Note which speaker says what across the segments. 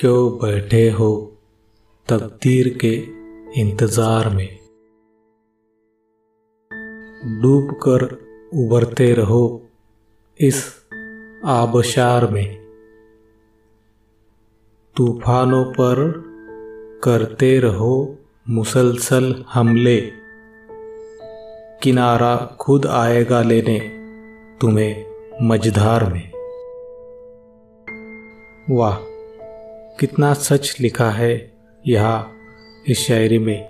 Speaker 1: क्यों बैठे हो तकदीर के इंतज़ार में? डूब कर उबरते रहो इस आबशार में। तूफानों पर करते रहो मुसलसल हमले। किनारा खुद आएगा लेने तुम्हें मझधार में। वाह! कितना सच लिखा है यहाँ इस शायरी में।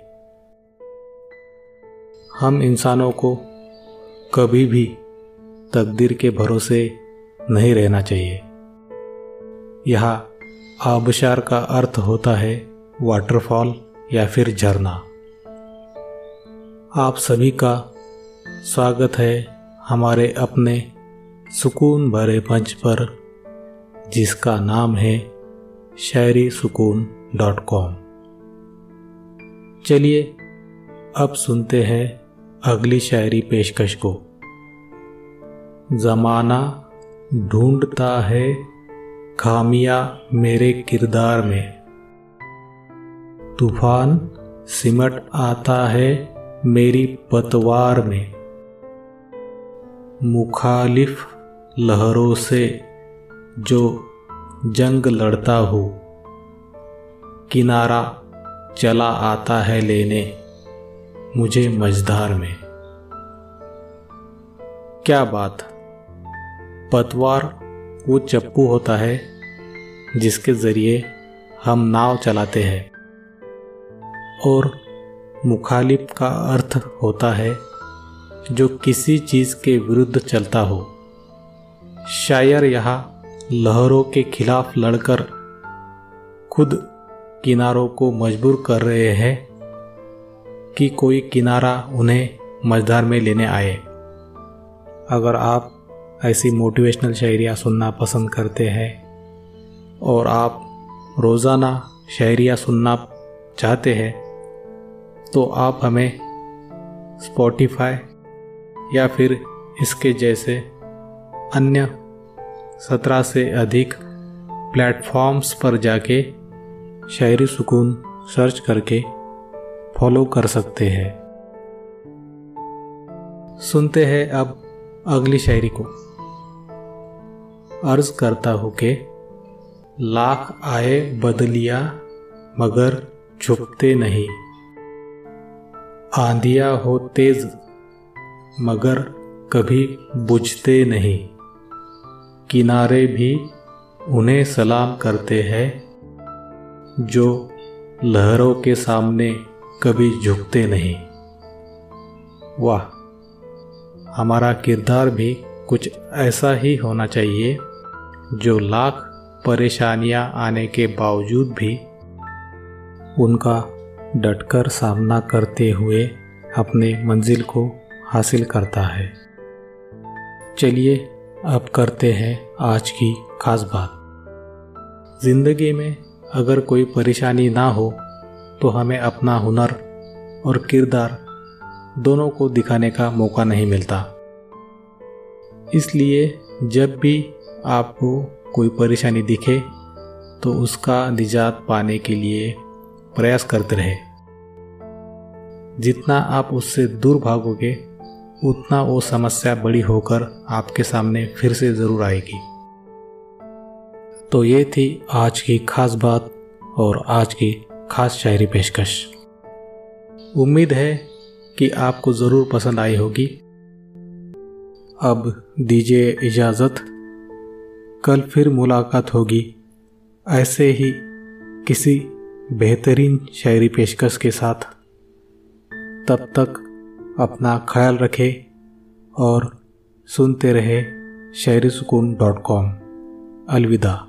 Speaker 1: हम इंसानों को कभी भी तकदीर के भरोसे नहीं रहना चाहिए। यहाँ आबशार का अर्थ होता है वाटरफॉल या फिर झरना। आप सभी का स्वागत है हमारे अपने सुकून भरे मंच पर, जिसका नाम है शायरी सुकून डॉट कॉम चलिए, अब सुनते हैं अगली शायरी पेशकश को। ज़माना ढूंढता है खामियाँ मेरे किरदार में। तूफ़ान सिमट आता है मेरी पतवार में। मुखालिफ लहरों से जो जंग लड़ता हूँ। किनारा चला आता है लेने, मुझे मझधार में। क्या बात? पतवार वो चप्पू होता है, जिसके ज़रिए हम नाव चलाते हैं। और मुखालिफ का अर्थ होता है, जो किसी चीज़ के विरुद्ध चलता हो। शायर यहाँ लहरों के खिलाफ लड़कर खुद किनारों को मजबूर कर रहे हैं कि कोई किनारा उन्हें मझधार में लेने आए। अगर आप ऐसी मोटिवेशनल शायरियाँ सुनना पसंद करते हैं और आप रोज़ाना शायरियाँ सुनना चाहते हैं तो आप हमें स्पॉटिफाई या फिर इसके जैसे अन्य सत्रह से अधिक प्लेटफॉर्म्स पर जाके शायरी सुकून सर्च करके फॉलो कर सकते हैं। सुनते हैं अब अगली शायरी को। अर्ज़ करता हूँ कि लाख आए बदलिया, मगर छुपते नहीं। आंधिया हो तेज, मगर कभी बुझते नहीं। किनारे भी उन्हें सलाम करते हैं, जो लहरों के सामने कभी झुकते नहीं। वाह, हमारा किरदार भी कुछ ऐसा ही होना चाहिए, जो लाख परेशानियाँ आने के बावजूद भी उनका डटकर सामना करते हुए अपने मंजिल को हासिल करता है। चलिए अब करते हैं आज की खास बात। ज़िंदगी में अगर कोई परेशानी ना हो तो हमें अपना हुनर और किरदार दोनों को दिखाने का मौका नहीं मिलता। इसलिए जब भी आपको कोई परेशानी दिखे तो उसका निजात पाने के लिए प्रयास करते रहे। जितना आप उससे दूर भागोगे उतना वो समस्या बड़ी होकर आपके सामने फिर से ज़रूर आएगी। तो ये थी आज की खास बात और आज की खास शायरी पेशकश। उम्मीद है कि आपको ज़रूर पसंद आई होगी। अब दीजिए इजाज़त। कल फिर मुलाकात होगी। ऐसे ही किसी बेहतरीन शायरी पेशकश के साथ। तब तक अपना ख्याल रखें और सुनते रहे शायरी सुकून डॉट कॉम। अलविदा।